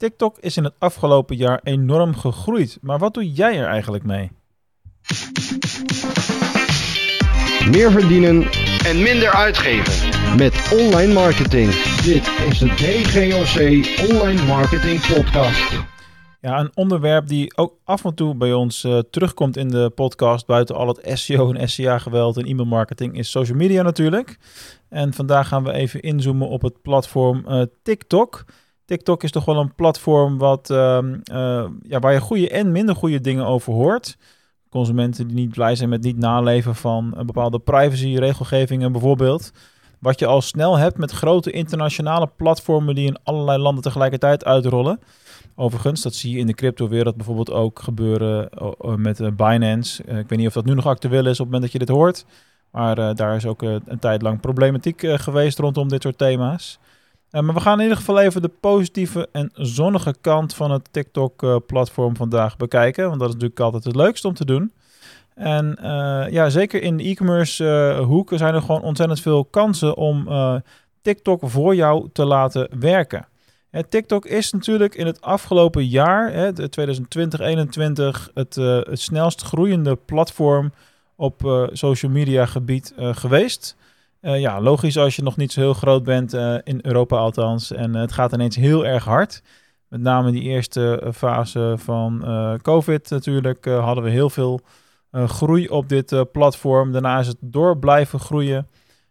TikTok is in het afgelopen jaar enorm gegroeid, maar wat doe jij er eigenlijk mee? Meer verdienen en minder uitgeven. met online marketing. Dit is de DGOC Online Marketing Podcast. Ja, een onderwerp die ook af en toe bij ons eh, terugkomt in de podcast, buiten al het SEO en SEA-geweld en e-mailmarketing, is social media natuurlijk. En vandaag gaan we even inzoomen op het platform eh, TikTok. TikTok is toch wel een platform wat, ehm, eh, ja, waar je goede en minder goede dingen over hoort. Consumenten die niet blij zijn met niet naleven van een bepaalde privacy-regelgevingen bijvoorbeeld. Wat je al snel hebt met grote internationale platformen die in allerlei landen tegelijkertijd uitrollen. Overigens, dat zie je in de crypto-wereld bijvoorbeeld ook gebeuren met uh, Binance. Uh, ik weet niet of dat nu nog actueel is op het moment dat je dit hoort. Maar daar is ook een tijd lang problematiek geweest rondom dit soort thema's. Maar we gaan in ieder geval even de positieve en zonnige kant van het TikTok-platform vandaag bekijken. Want dat is natuurlijk altijd het leukste om te doen. En ja, zeker in de e-commerce hoek zijn er gewoon ontzettend veel kansen om TikTok voor jou te laten werken. TikTok is natuurlijk in het afgelopen jaar, hè, 2020-2021, het, uh, het snelst groeiende platform op social media gebied geweest. ja, logisch als je nog niet zo heel groot bent, in Europa althans. En het gaat ineens heel erg hard. Met name die eerste fase van COVID natuurlijk hadden we heel veel groei op dit platform. Daarna is het door blijven groeien.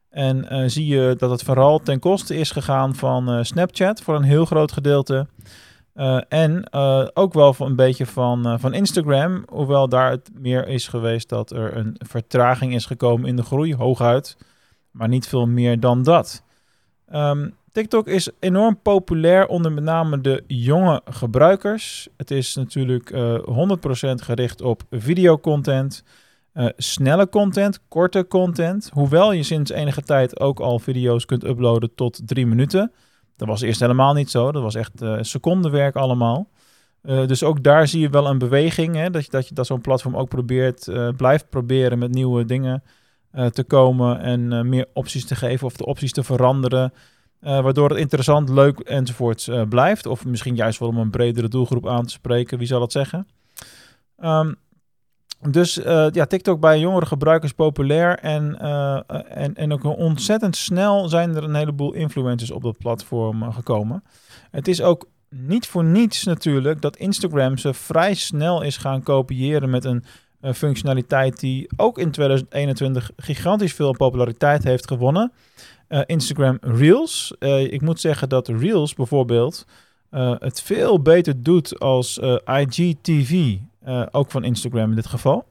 En zie je dat het vooral ten koste is gegaan van Snapchat voor een heel groot gedeelte. En ook wel van een beetje van, van Instagram. Hoewel daar het meer is geweest dat er een vertraging is gekomen in de groei, hooguit. Maar niet veel meer dan dat. Um, TikTok is enorm populair onder met name de jonge gebruikers. Het is natuurlijk 100% gericht op videocontent. Uh, snelle content, korte content. Hoewel je sinds enige tijd ook al video's kunt uploaden tot drie minuten. Dat was eerst helemaal niet zo. Dat was echt uh, secondenwerk allemaal. Uh, dus ook daar zie je wel een beweging. Hè? Dat, je, dat, je, dat zo'n platform ook probeert, blijft proberen met nieuwe dingen te komen. En meer opties te geven of de opties te veranderen. waardoor het interessant, leuk enzovoorts blijft. Of misschien juist wel om een bredere doelgroep aan te spreken. Wie zal dat zeggen? Um, dus uh, ja, TikTok bij jongere gebruikers populair. En, uh, en, en ook ontzettend snel zijn er een heleboel influencers op dat platform gekomen. Het is ook niet voor niets natuurlijk dat Instagram ze vrij snel is gaan kopiëren met een uh, functionaliteit die ook in 2021 gigantisch veel populariteit heeft gewonnen. Instagram Reels. ik moet zeggen dat Reels bijvoorbeeld het veel beter doet als IGTV. Ook van Instagram in dit geval.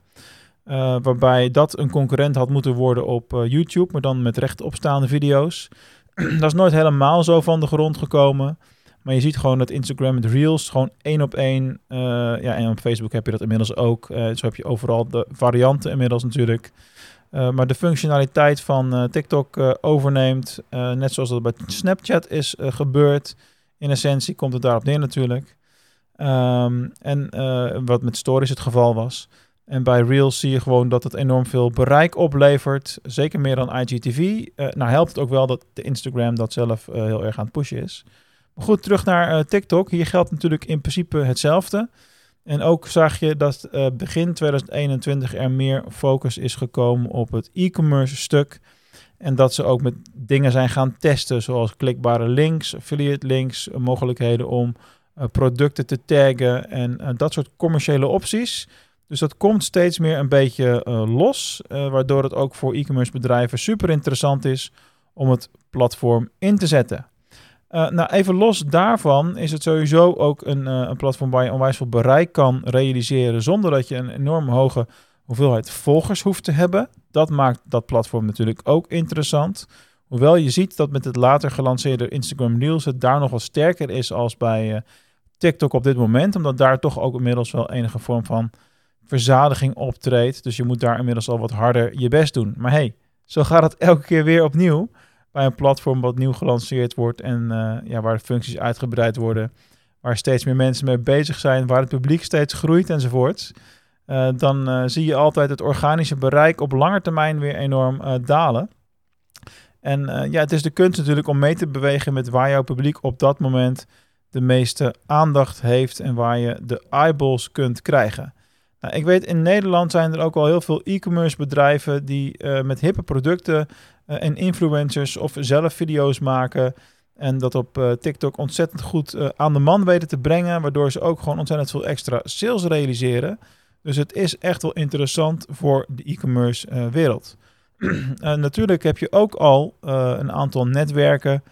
Waarbij dat een concurrent had moeten worden op YouTube, maar dan met rechtopstaande video's. dat is nooit helemaal zo van de grond gekomen. Maar je ziet gewoon dat Instagram met Reels gewoon één op één. ja, en op Facebook heb je dat inmiddels ook. zo heb je overal de varianten inmiddels natuurlijk. maar de functionaliteit van TikTok overneemt. net zoals dat bij Snapchat is gebeurd. In essentie komt het daarop neer natuurlijk. Um, en wat met stories het geval was. En bij Reels zie je gewoon dat het enorm veel bereik oplevert. Zeker meer dan IGTV. Nou helpt het ook wel dat de Instagram dat zelf heel erg aan het pushen is. Goed, terug naar TikTok. Hier geldt natuurlijk in principe hetzelfde. En ook zag je dat begin 2021 er meer focus is gekomen op het e-commerce stuk. En dat ze ook met dingen zijn gaan testen, zoals klikbare links, affiliate links, mogelijkheden om producten te taggen en dat soort commerciële opties. Dus dat komt steeds meer een beetje los, waardoor het ook voor e-commerce bedrijven super interessant is om het platform in te zetten. Nou, even los daarvan is het sowieso ook een, een platform waar je onwijs veel bereik kan realiseren zonder dat je een enorm hoge hoeveelheid volgers hoeft te hebben. Dat maakt dat platform natuurlijk ook interessant. Hoewel je ziet dat met het later gelanceerde Instagram Reels het daar nog wat sterker is als bij TikTok op dit moment, omdat daar toch ook inmiddels wel enige vorm van verzadiging optreedt. Dus je moet daar inmiddels al wat harder je best doen. Maar hey, zo gaat het elke keer weer opnieuw bij een platform wat nieuw gelanceerd wordt en uh, ja, waar functies uitgebreid worden, waar steeds meer mensen mee bezig zijn, waar het publiek steeds groeit enzovoorts. Uh, dan uh, zie je altijd het organische bereik op lange termijn weer enorm dalen. En ja, het is de kunst natuurlijk om mee te bewegen met waar jouw publiek op dat moment de meeste aandacht heeft en waar je de eyeballs kunt krijgen. Nou, ik weet in Nederland zijn er ook al heel veel e-commerce bedrijven die uh, met hippe producten uh, en influencers of zelf video's maken. En dat op uh, TikTok ontzettend goed aan de man weten te brengen. Waardoor ze ook gewoon ontzettend veel extra sales realiseren. Dus het is echt wel interessant voor de e-commerce wereld. natuurlijk heb je ook al een aantal netwerken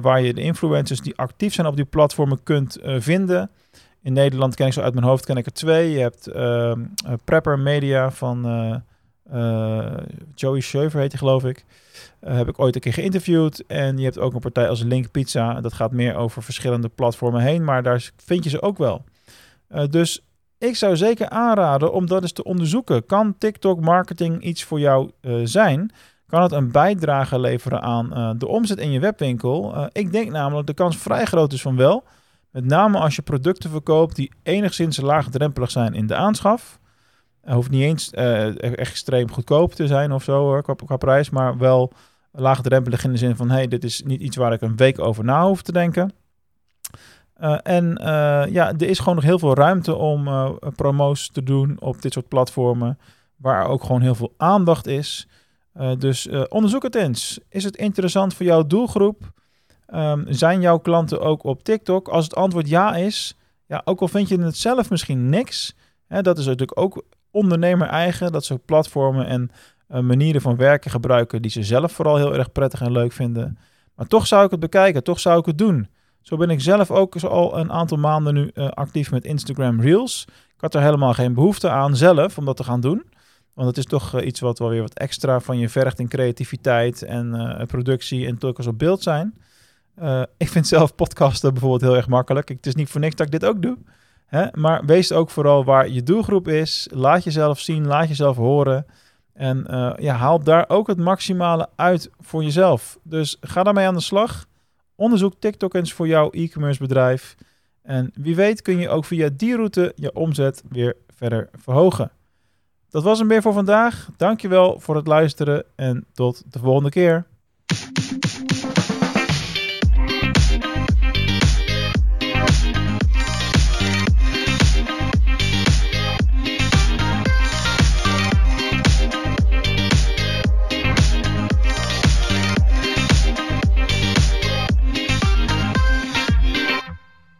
waar je de influencers die actief zijn op die platformen kunt vinden. In Nederland ken ik zo uit mijn hoofd ken ik er twee. Je hebt uh, Prepper Media van uh, uh, Joey Scheuver heet hij geloof ik. heb ik ooit een keer geïnterviewd. En je hebt ook een partij als Link Pizza. Dat gaat meer over verschillende platformen heen. Maar daar vind je ze ook wel. dus ik zou zeker aanraden om dat eens te onderzoeken. Kan TikTok marketing iets voor jou zijn? Kan het een bijdrage leveren aan de omzet in je webwinkel? ik denk namelijk de kans vrij groot is van wel. Met name als je producten verkoopt die enigszins laagdrempelig zijn in de aanschaf. Het hoeft niet eens uh, extreem goedkoop te zijn of zo hoor, qua, prijs, maar wel laagdrempelig in de zin van: hey, dit is niet iets waar ik een week over na hoef te denken. Uh, en uh, ja, er is gewoon nog heel veel ruimte om promo's te doen op dit soort platformen, waar ook gewoon heel veel aandacht is. dus onderzoek het eens. Is het interessant voor jouw doelgroep? Um, zijn jouw klanten ook op TikTok? Als het antwoord ja is, ja, ook al vind je het zelf misschien niks, hè, dat is natuurlijk ook ondernemer eigen, dat ze platformen en uh, manieren van werken gebruiken die ze zelf vooral heel erg prettig en leuk vinden. Maar toch zou ik het bekijken, toch zou ik het doen. Zo ben ik zelf ook al een aantal maanden nu uh, actief met Instagram Reels. Ik had er helemaal geen behoefte aan zelf om dat te gaan doen. Want het is toch uh, iets wat wel weer wat extra van je vergt in creativiteit en productie en als op beeld zijn. Uh, ik vind zelf podcasten bijvoorbeeld heel erg makkelijk. Het is niet voor niks dat ik dit ook doe. Hè? Maar wees ook vooral waar je doelgroep is. Laat jezelf zien, laat jezelf horen. En uh, ja, haal daar ook het maximale uit voor jezelf. Dus ga daarmee aan de slag. Onderzoek TikTok eens voor jouw e-commerce bedrijf. En wie weet kun je ook via die route je omzet weer verder verhogen. Dat was hem weer voor vandaag. Dankjewel voor het luisteren en tot de volgende keer.